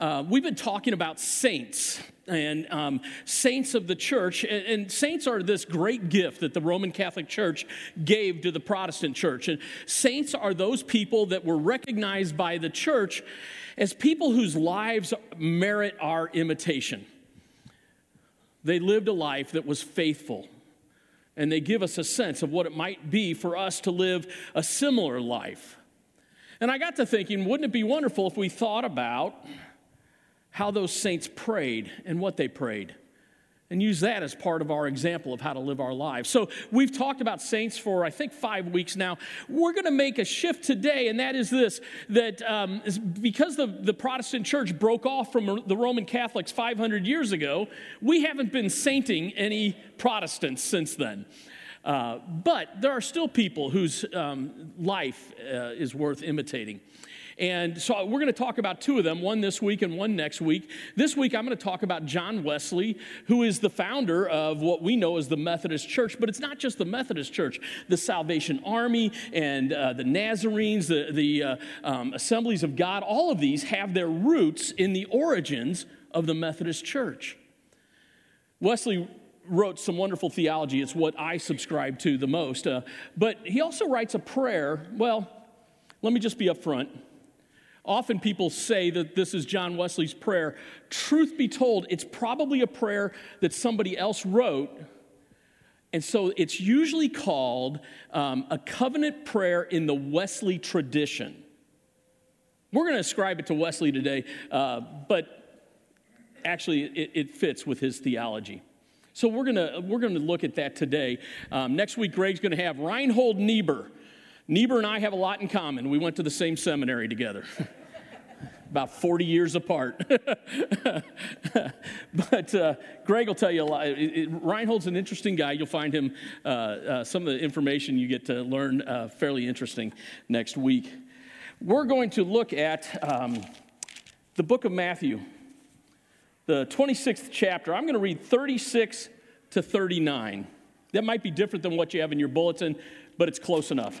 Uh, we've been talking about saints and um, saints of the church. And, and, saints are this great gift that the Roman Catholic Church gave to the Protestant church. And saints are those people that were recognized by the church as people whose lives merit our imitation. They lived a life that was faithful. And they give us a sense of what it might be for us to live a similar life. And I got to thinking, wouldn't it be wonderful if we thought about how those saints prayed and what they prayed and use that as part of our example of how to live our lives. So, we've talked about saints for, I think, five weeks now. We're going to make a shift today, and that is this that um, because the, the Protestant church broke off from the Roman Catholics 500 years ago, we haven't been sainting any Protestants since then. Uh, but there are still people whose um, life uh, is worth imitating. And so we're going to talk about two of them, one this week and one next week. This week, I'm going to talk about John Wesley, who is the founder of what we know as the Methodist Church. But it's not just the Methodist Church, the Salvation Army and uh, the Nazarenes, the, the uh, um, Assemblies of God, all of these have their roots in the origins of the Methodist Church. Wesley wrote some wonderful theology. It's what I subscribe to the most. Uh, but he also writes a prayer. Well, let me just be upfront. Often people say that this is John Wesley's prayer. Truth be told, it's probably a prayer that somebody else wrote. And so it's usually called um, a covenant prayer in the Wesley tradition. We're going to ascribe it to Wesley today, uh, but actually it, it, fits with his theology. So we're going to we're going to look at that today. Um, next week, Greg's going to have Reinhold Niebuhr. Niebuhr and I have a lot in common. We went to the same seminary together. about 40 years apart. but uh, Greg will tell you a lot. It, it, Reinhold's an interesting guy. You'll find him, uh, uh, some of the information you get to learn uh, fairly interesting next week. We're going to look at um, the book of Matthew, the 26th chapter. I'm going to read 36 to 39. That might be different than what you have in your bulletin, but it's close enough.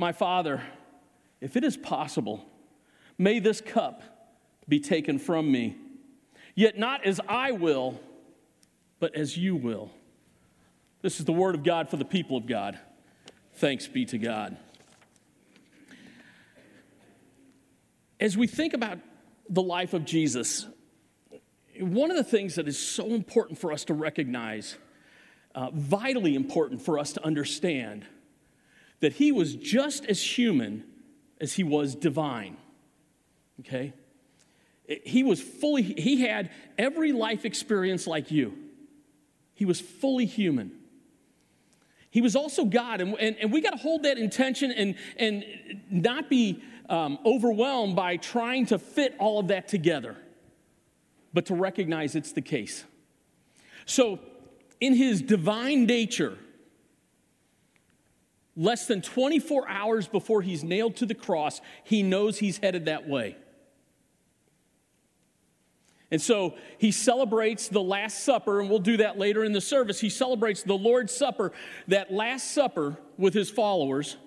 my Father, if it is possible, may this cup be taken from me. Yet not as I will, but as you will. This is the word of God for the people of God. Thanks be to God. As we think about the life of Jesus, one of the things that is so important for us to recognize, uh, vitally important for us to understand, that he was just as human as he was divine. Okay? He was fully, he had every life experience like you. He was fully human. He was also God, and, and, and we got to hold that intention and, and not be um, overwhelmed by trying to fit all of that together, but to recognize it's the case. So, in his divine nature, less than 24 hours before he's nailed to the cross, he knows he's headed that way. And so he celebrates the Last Supper, and we'll do that later in the service. He celebrates the Lord's Supper, that Last Supper with his followers,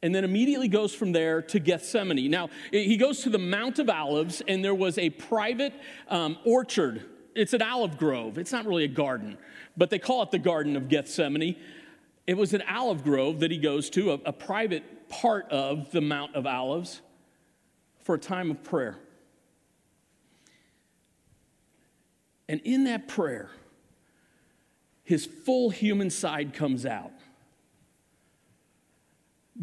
and then immediately goes from there to Gethsemane. Now, he goes to the Mount of Olives, and there was a private um, orchard. It's an olive grove, it's not really a garden, but they call it the Garden of Gethsemane. It was an olive grove that he goes to, a, a private part of the Mount of Olives, for a time of prayer. And in that prayer, his full human side comes out.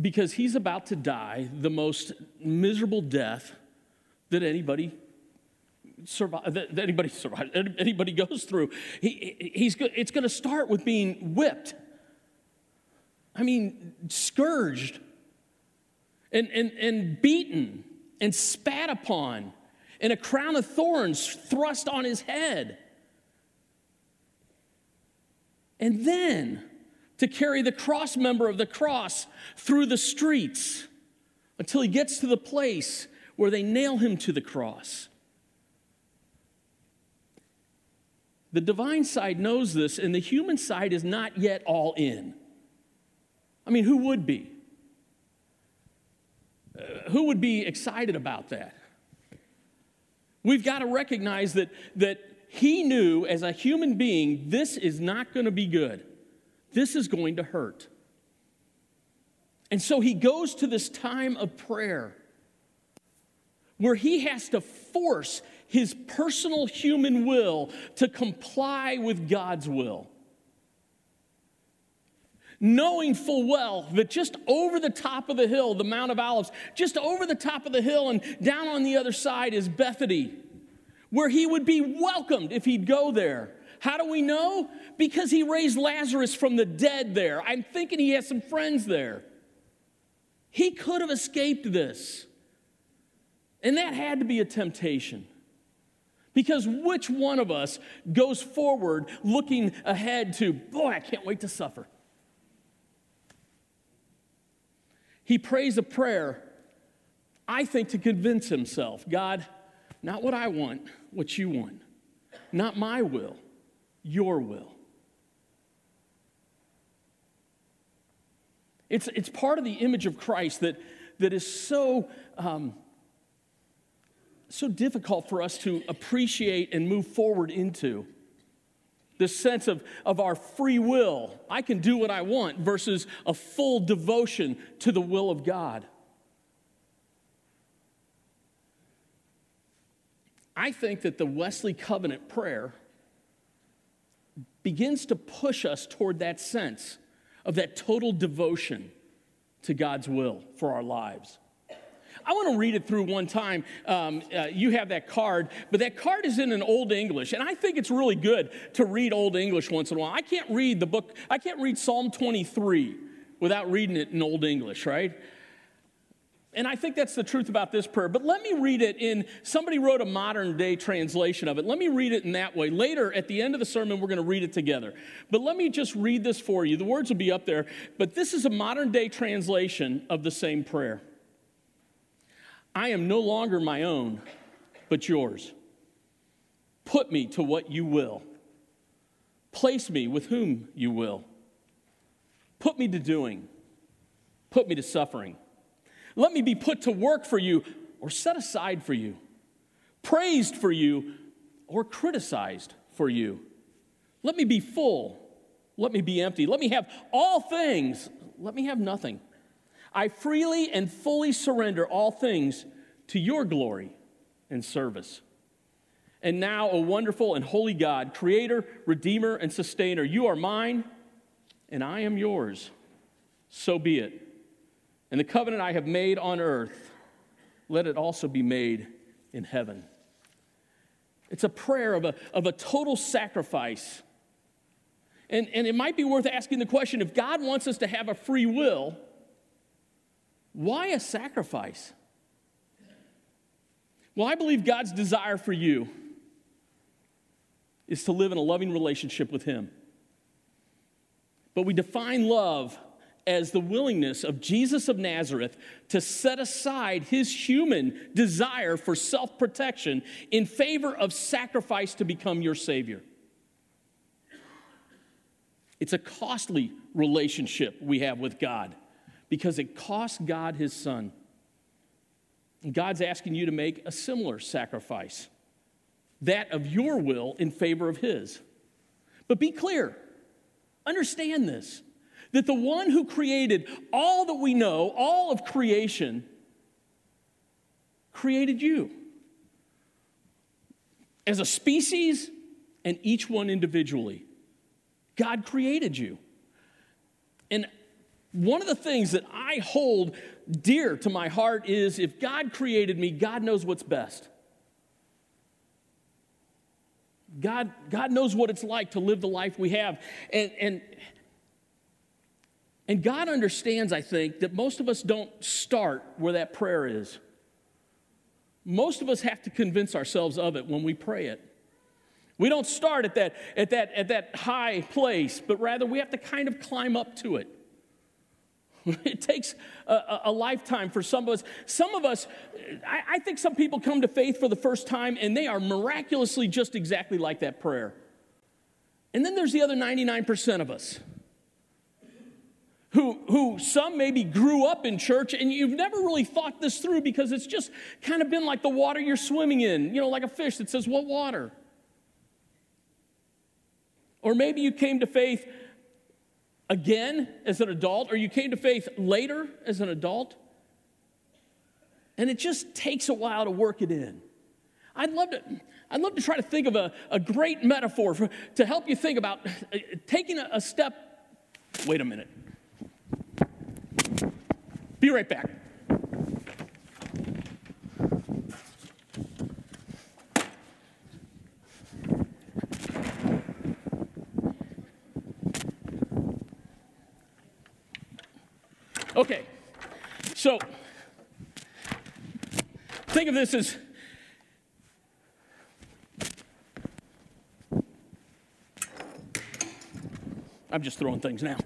Because he's about to die the most miserable death that anybody survive, that anybody survives, anybody goes through. He, he's, it's going to start with being whipped I mean, scourged. and, and, and beaten and spat upon, and a crown of thorns thrust on his head. And then to carry the cross member of the cross through the streets until he gets to the place where they nail him to the cross. The divine side knows this, and the human side is not yet all in. I mean, who would be? Uh, who would be excited about that? We've got to recognize that, that he knew as a human being, this is not going to be good. This is going to hurt. And so he goes to this time of prayer where he has to force his personal human will to comply with God's will. Knowing full well that just over the top of the hill, the Mount of Olives, just over the top of the hill and down on the other side is Bethany, where he would be welcomed if he'd go there. How do we know? Because he raised Lazarus from the dead there. I'm thinking he has some friends there. He could have escaped this. And that had to be a temptation. Because which one of us goes forward looking ahead to, boy, I can't wait to suffer? He prays a prayer, I think, to convince himself God, not what I want, what you want. Not my will, your will. It's, it's part of the image of Christ that, that is so um, so difficult for us to appreciate and move forward into. This sense of, of our free will, I can do what I want, versus a full devotion to the will of God. I think that the Wesley Covenant prayer begins to push us toward that sense of that total devotion to God's will for our lives. I want to read it through one time. Um, uh, you have that card, but that card is in an Old English, and I think it's really good to read Old English once in a while. I can't read the book, I can't read Psalm 23 without reading it in Old English, right? And I think that's the truth about this prayer. But let me read it in, somebody wrote a modern day translation of it. Let me read it in that way. Later, at the end of the sermon, we're going to read it together. But let me just read this for you. The words will be up there. But this is a modern day translation of the same prayer. I am no longer my own, but yours. Put me to what you will. Place me with whom you will. Put me to doing. Put me to suffering. Let me be put to work for you or set aside for you, praised for you or criticized for you. Let me be full. Let me be empty. Let me have all things. Let me have nothing. I freely and fully surrender all things to your glory and service. And now, O wonderful and holy God, creator, redeemer, and sustainer, you are mine and I am yours. So be it. And the covenant I have made on earth, let it also be made in heaven. It's a prayer of a, of a total sacrifice. And, and it might be worth asking the question if God wants us to have a free will, why a sacrifice? Well, I believe God's desire for you is to live in a loving relationship with Him. But we define love as the willingness of Jesus of Nazareth to set aside his human desire for self protection in favor of sacrifice to become your Savior. It's a costly relationship we have with God because it cost God his son. And God's asking you to make a similar sacrifice, that of your will in favor of his. But be clear, understand this that the one who created all that we know, all of creation, created you as a species and each one individually. God created you. And one of the things that I hold dear to my heart is if God created me, God knows what's best. God, God knows what it's like to live the life we have. And, and And God understands, I think, that most of us don't start where that prayer is. Most of us have to convince ourselves of it when we pray it. We don't start at that, at that, at that high place, but rather we have to kind of climb up to it. It takes a, a, lifetime for some of us. Some of us, I, I think some people come to faith for the first time and they are miraculously just exactly like that prayer. And then there's the other 99% of us who, who some maybe grew up in church and you've never really thought this through because it's just kind of been like the water you're swimming in, you know, like a fish that says, What water? Or maybe you came to faith again as an adult, or you came to faith later as an adult. And it just takes a while to work it in. I'd love to, I'd love to try to think of a, a great metaphor for, to help you think about uh, taking a, a step. Wait a minute. Be right back. Okay, so think of this as I'm just throwing things now.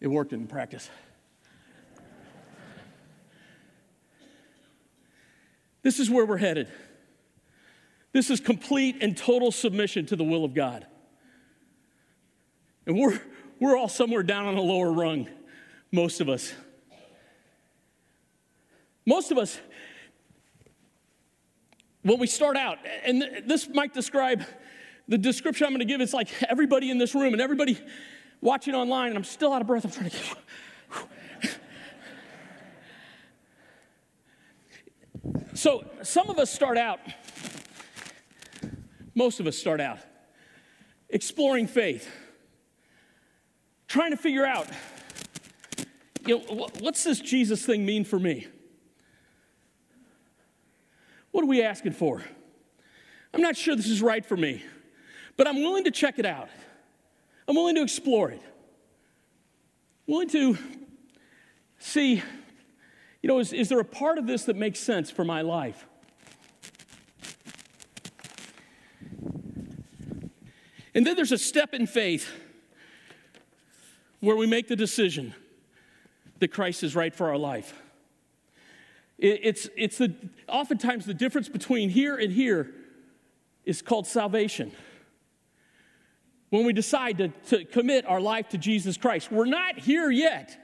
It worked in practice. This is where we're headed. This is complete and total submission to the will of God. And we're, we're all somewhere down on a lower rung, most of us. Most of us, when we start out, and this might describe the description I'm going to give, it's like everybody in this room and everybody watching online, and I'm still out of breath. I'm trying to get. so, some of us start out, most of us start out exploring faith trying to figure out, you know, what's this Jesus thing mean for me? What are we asking for? I'm not sure this is right for me, but I'm willing to check it out. I'm willing to explore it. I'm willing to see, you know, is, is there a part of this that makes sense for my life? And then there's a step in faith where we make the decision that Christ is right for our life. It's, it's the, oftentimes the difference between here and here is called salvation. When we decide to, to commit our life to Jesus Christ, we're not here yet,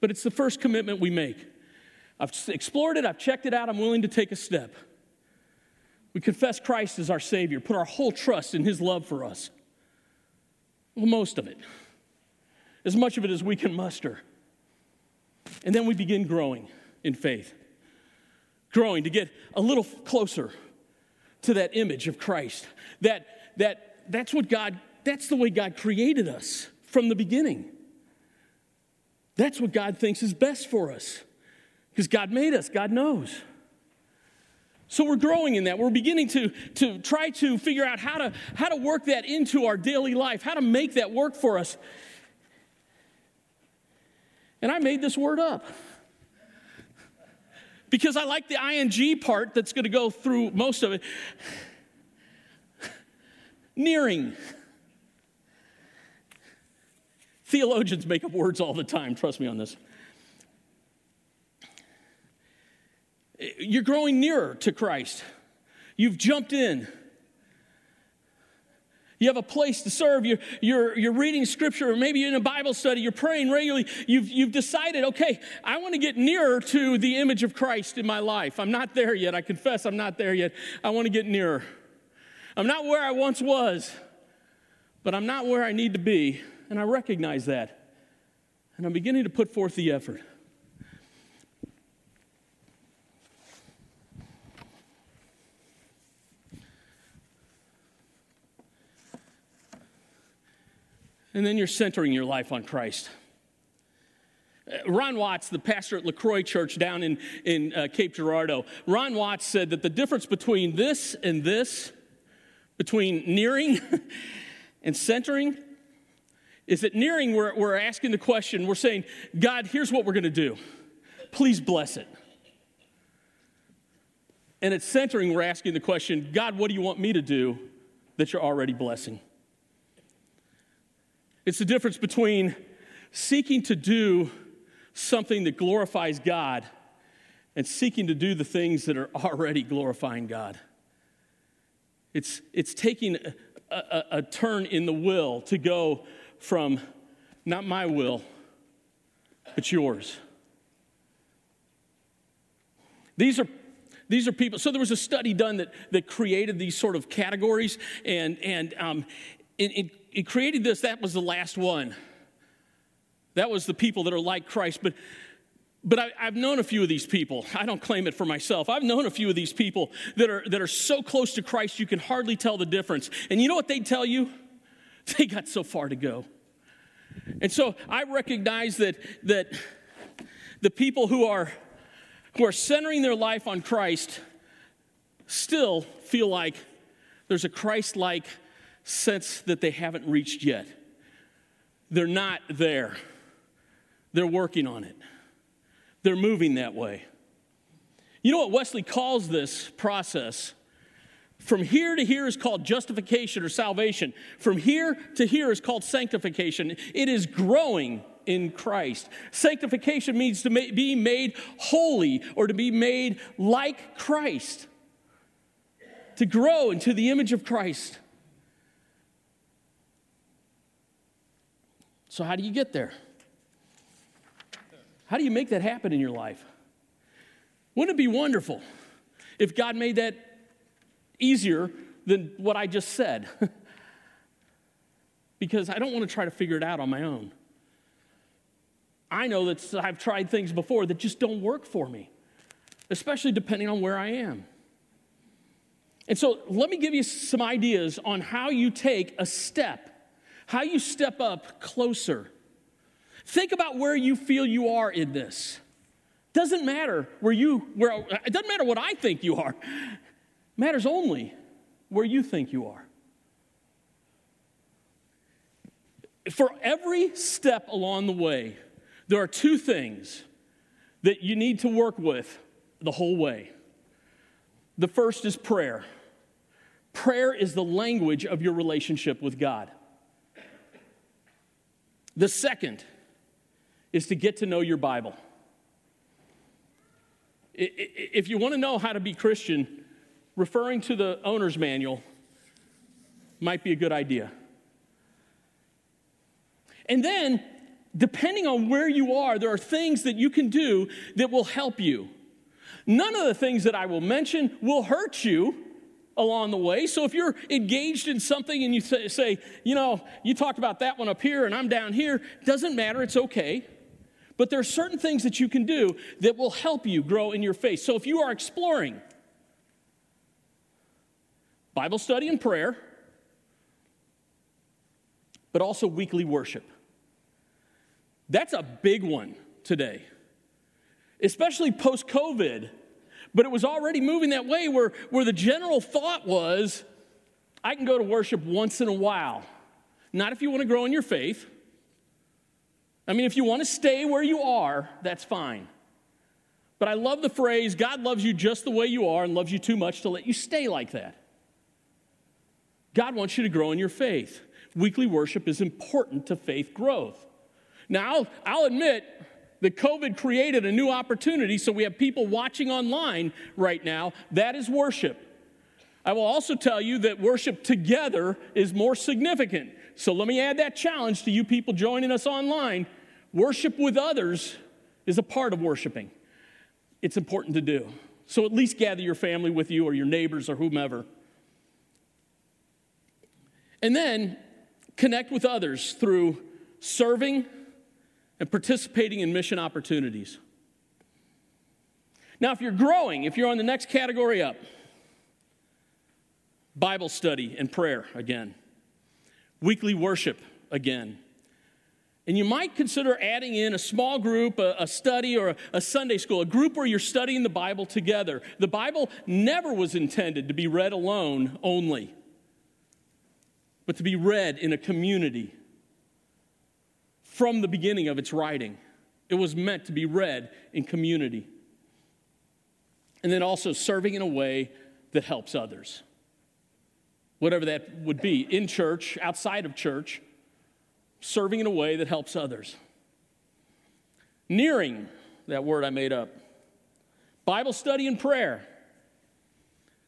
but it's the first commitment we make. I've explored it, I've checked it out, I'm willing to take a step. We confess Christ as our Savior, put our whole trust in His love for us. Well, most of it, as much of it as we can muster. And then we begin growing in faith, growing to get a little closer to that image of Christ. That, that, that's what God, that's the way God created us from the beginning. That's what God thinks is best for us because God made us, God knows. So we're growing in that. We're beginning to, to try to figure out how to, how to work that into our daily life, how to make that work for us. And I made this word up. Because I like the ing part that's going to go through most of it. Nearing. Theologians make up words all the time, trust me on this. You're growing nearer to Christ. You've jumped in. You have a place to serve. You're, you're, you're reading scripture, or maybe you're in a Bible study, you're praying regularly. You've, you've decided, okay, I want to get nearer to the image of Christ in my life. I'm not there yet. I confess I'm not there yet. I want to get nearer. I'm not where I once was, but I'm not where I need to be. And I recognize that. And I'm beginning to put forth the effort. And then you're centering your life on Christ. Uh, Ron Watts, the pastor at LaCroix Church down in, in uh, Cape Girardeau, Ron Watts said that the difference between this and this, between nearing and centering is that nearing, we're, we're asking the question, we're saying, God, here's what we're going to do. Please bless it. And at centering, we're asking the question, God, what do you want me to do that you're already blessing? It's the difference between seeking to do something that glorifies God and seeking to do the things that are already glorifying God. It's, it's taking a, a, a turn in the will to go from not my will, but yours. These are these are people. So there was a study done that, that created these sort of categories, and, and um, it created this. That was the last one. That was the people that are like Christ. But but I, have known a few of these people. I don't claim it for myself. I've known a few of these people that are, that are so close to Christ you can hardly tell the difference. And you know what they tell you? They got so far to go. And so I recognize that, that the people who are, who are centering their life on Christ still feel like there's a Christ like sense that they haven't reached yet. They're not there, they're working on it. They're moving that way. You know what Wesley calls this process? From here to here is called justification or salvation. From here to here is called sanctification. It is growing in Christ. Sanctification means to be made holy or to be made like Christ, to grow into the image of Christ. So, how do you get there? How do you make that happen in your life? Wouldn't it be wonderful if God made that easier than what I just said? because I don't want to try to figure it out on my own. I know that I've tried things before that just don't work for me, especially depending on where I am. And so let me give you some ideas on how you take a step, how you step up closer Think about where you feel you are in this. Doesn't matter where you where it doesn't matter what I think you are. Matters only where you think you are. For every step along the way, there are two things that you need to work with the whole way. The first is prayer. Prayer is the language of your relationship with God. The second is to get to know your Bible. If you want to know how to be Christian, referring to the owner's manual might be a good idea. And then, depending on where you are, there are things that you can do that will help you. None of the things that I will mention will hurt you along the way. So if you're engaged in something and you say, you know, you talked about that one up here and I'm down here, doesn't matter, it's okay. But there are certain things that you can do that will help you grow in your faith. So if you are exploring Bible study and prayer, but also weekly worship, that's a big one today, especially post COVID. But it was already moving that way where, where the general thought was I can go to worship once in a while. Not if you want to grow in your faith, I mean, if you want to stay where you are, that's fine. But I love the phrase God loves you just the way you are and loves you too much to let you stay like that. God wants you to grow in your faith. Weekly worship is important to faith growth. Now, I'll, I'll admit that COVID created a new opportunity, so we have people watching online right now. That is worship. I will also tell you that worship together is more significant. So let me add that challenge to you people joining us online. Worship with others is a part of worshiping. It's important to do. So at least gather your family with you or your neighbors or whomever. And then connect with others through serving and participating in mission opportunities. Now, if you're growing, if you're on the next category up, Bible study and prayer again, weekly worship again. And you might consider adding in a small group, a, a study, or a, a, Sunday school, a group where you're studying the Bible together. The Bible never was intended to be read alone only. but to be read in a community from the beginning of its writing. It was meant to be read in community. And then also serving in a way that helps others. Whatever that would be, in church, outside of church, serving in a way that helps others. Nearing, that word I made up. Bible study and prayer.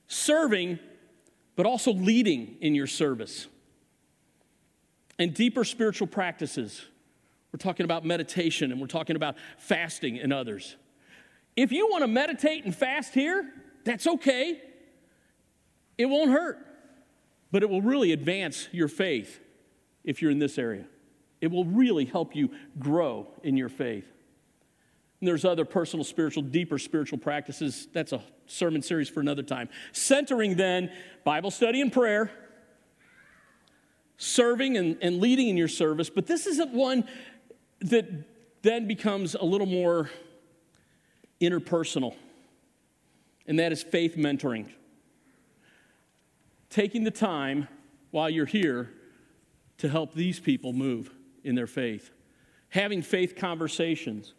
Serving, but also leading in your service. And deeper spiritual practices. We're talking about meditation and we're talking about fasting and others. If you want to meditate and fast here, that's okay. It won't hurt, but it will really advance your faith if you're in this area. It will really help you grow in your faith. And there's other personal, spiritual, deeper spiritual practices. That's a sermon series for another time. Centering then Bible study and prayer, serving and, and leading in your service. But this isn't one that then becomes a little more interpersonal, and that is faith mentoring. Taking the time while you're here to help these people move in their faith. Having faith conversations,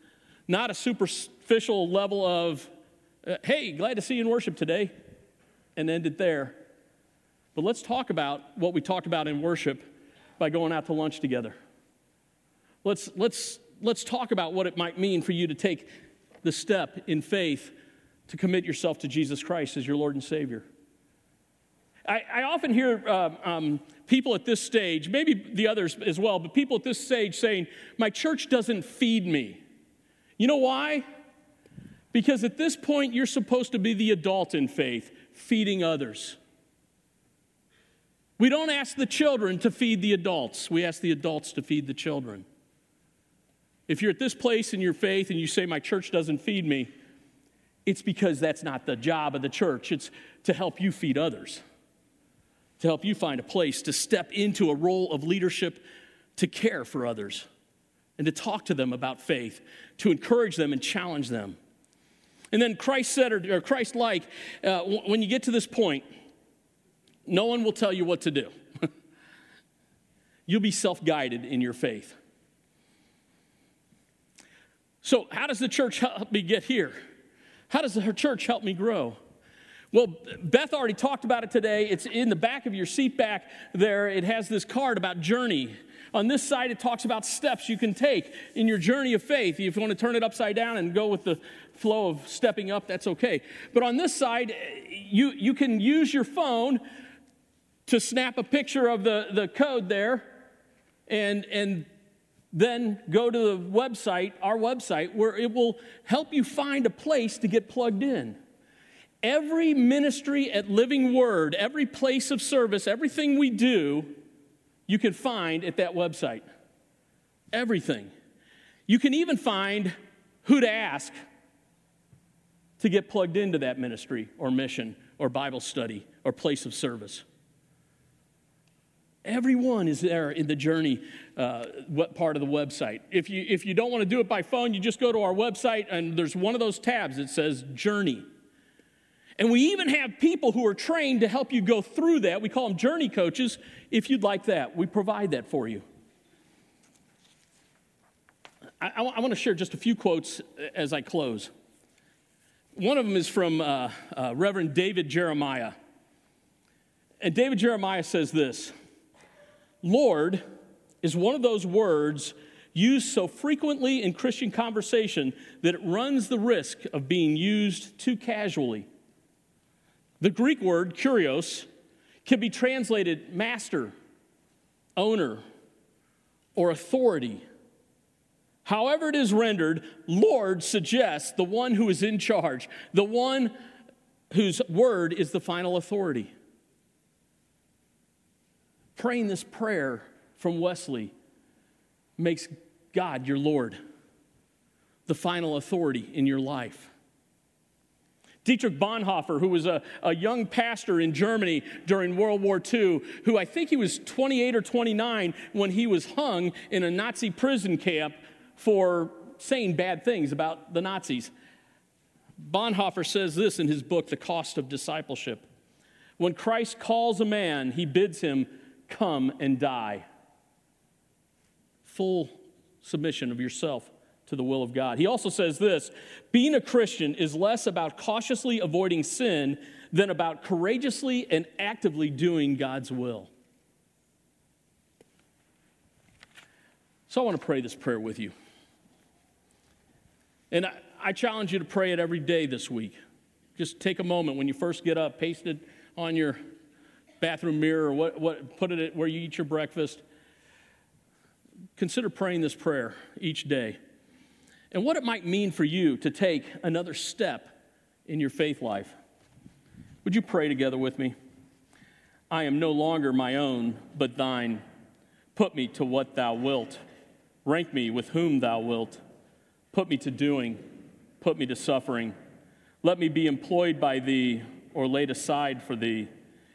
not a superficial level of, uh, hey, glad to see you in worship today, and end it there. But let's talk about what we talked about in worship by going out to lunch together. Let's, let's, let's talk about what it might mean for you to take the step in faith to commit yourself to Jesus Christ as your Lord and Savior. I, I often hear uh, um, people at this stage, maybe the others as well, but people at this stage saying, My church doesn't feed me. You know why? Because at this point, you're supposed to be the adult in faith, feeding others. We don't ask the children to feed the adults, we ask the adults to feed the children. If you're at this place in your faith and you say, My church doesn't feed me, it's because that's not the job of the church. It's to help you feed others to help you find a place to step into a role of leadership to care for others and to talk to them about faith, to encourage them and challenge them. And then Christ centered or Christ like, uh, when you get to this point, no one will tell you what to do. You'll be self guided in your faith. So, how does the church help me get here? How does the church help me grow? Well, Beth already talked about it today. It's in the back of your seat back there. It has this card about journey. On this side, it talks about steps you can take in your journey of faith. If you want to turn it upside down and go with the flow of stepping up, that's okay. But on this side, you, you can use your phone to snap a picture of the, the code there and, and then go to the website, our website, where it will help you find a place to get plugged in. Every ministry at Living Word, every place of service, everything we do, you can find at that website. Everything. You can even find who to ask to get plugged into that ministry or mission or Bible study or place of service. Everyone is there in the journey, uh, what part of the website. If you, if you don't want to do it by phone, you just go to our website and there's one of those tabs that says Journey. And we even have people who are trained to help you go through that. We call them journey coaches. If you'd like that, we provide that for you. I, I, want to share just a few quotes as I close. One of them is from uh, uh, Reverend David Jeremiah. And David Jeremiah says this Lord is one of those words used so frequently in Christian conversation that it runs the risk of being used too casually. The Greek word, kurios, can be translated master, owner, or authority. However, it is rendered, Lord suggests the one who is in charge, the one whose word is the final authority. Praying this prayer from Wesley makes God your Lord, the final authority in your life. Dietrich Bonhoeffer, who was a, a young pastor in Germany during World War II, who I think he was 28 or 29 when he was hung in a Nazi prison camp for saying bad things about the Nazis. Bonhoeffer says this in his book, The Cost of Discipleship. When Christ calls a man, he bids him come and die. Full submission of yourself to the will of God. He also says this being a Christian is less about cautiously avoiding sin than about courageously and actively doing God's will. So I want to pray this prayer with you. And I, I, challenge you to pray it every day this week. Just take a moment when you first get up, paste it on your bathroom mirror or what, what, put it where you eat your breakfast. Consider praying this prayer each day and what it might mean for you to take another step in your faith life. Would you pray together with me? I am no longer my own, but thine. Put me to what thou wilt. Rank me with whom thou wilt. Put me to doing. Put me to suffering. Let me be employed by thee or laid aside for thee,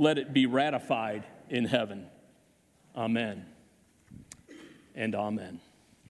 let it be ratified in heaven. Amen and amen.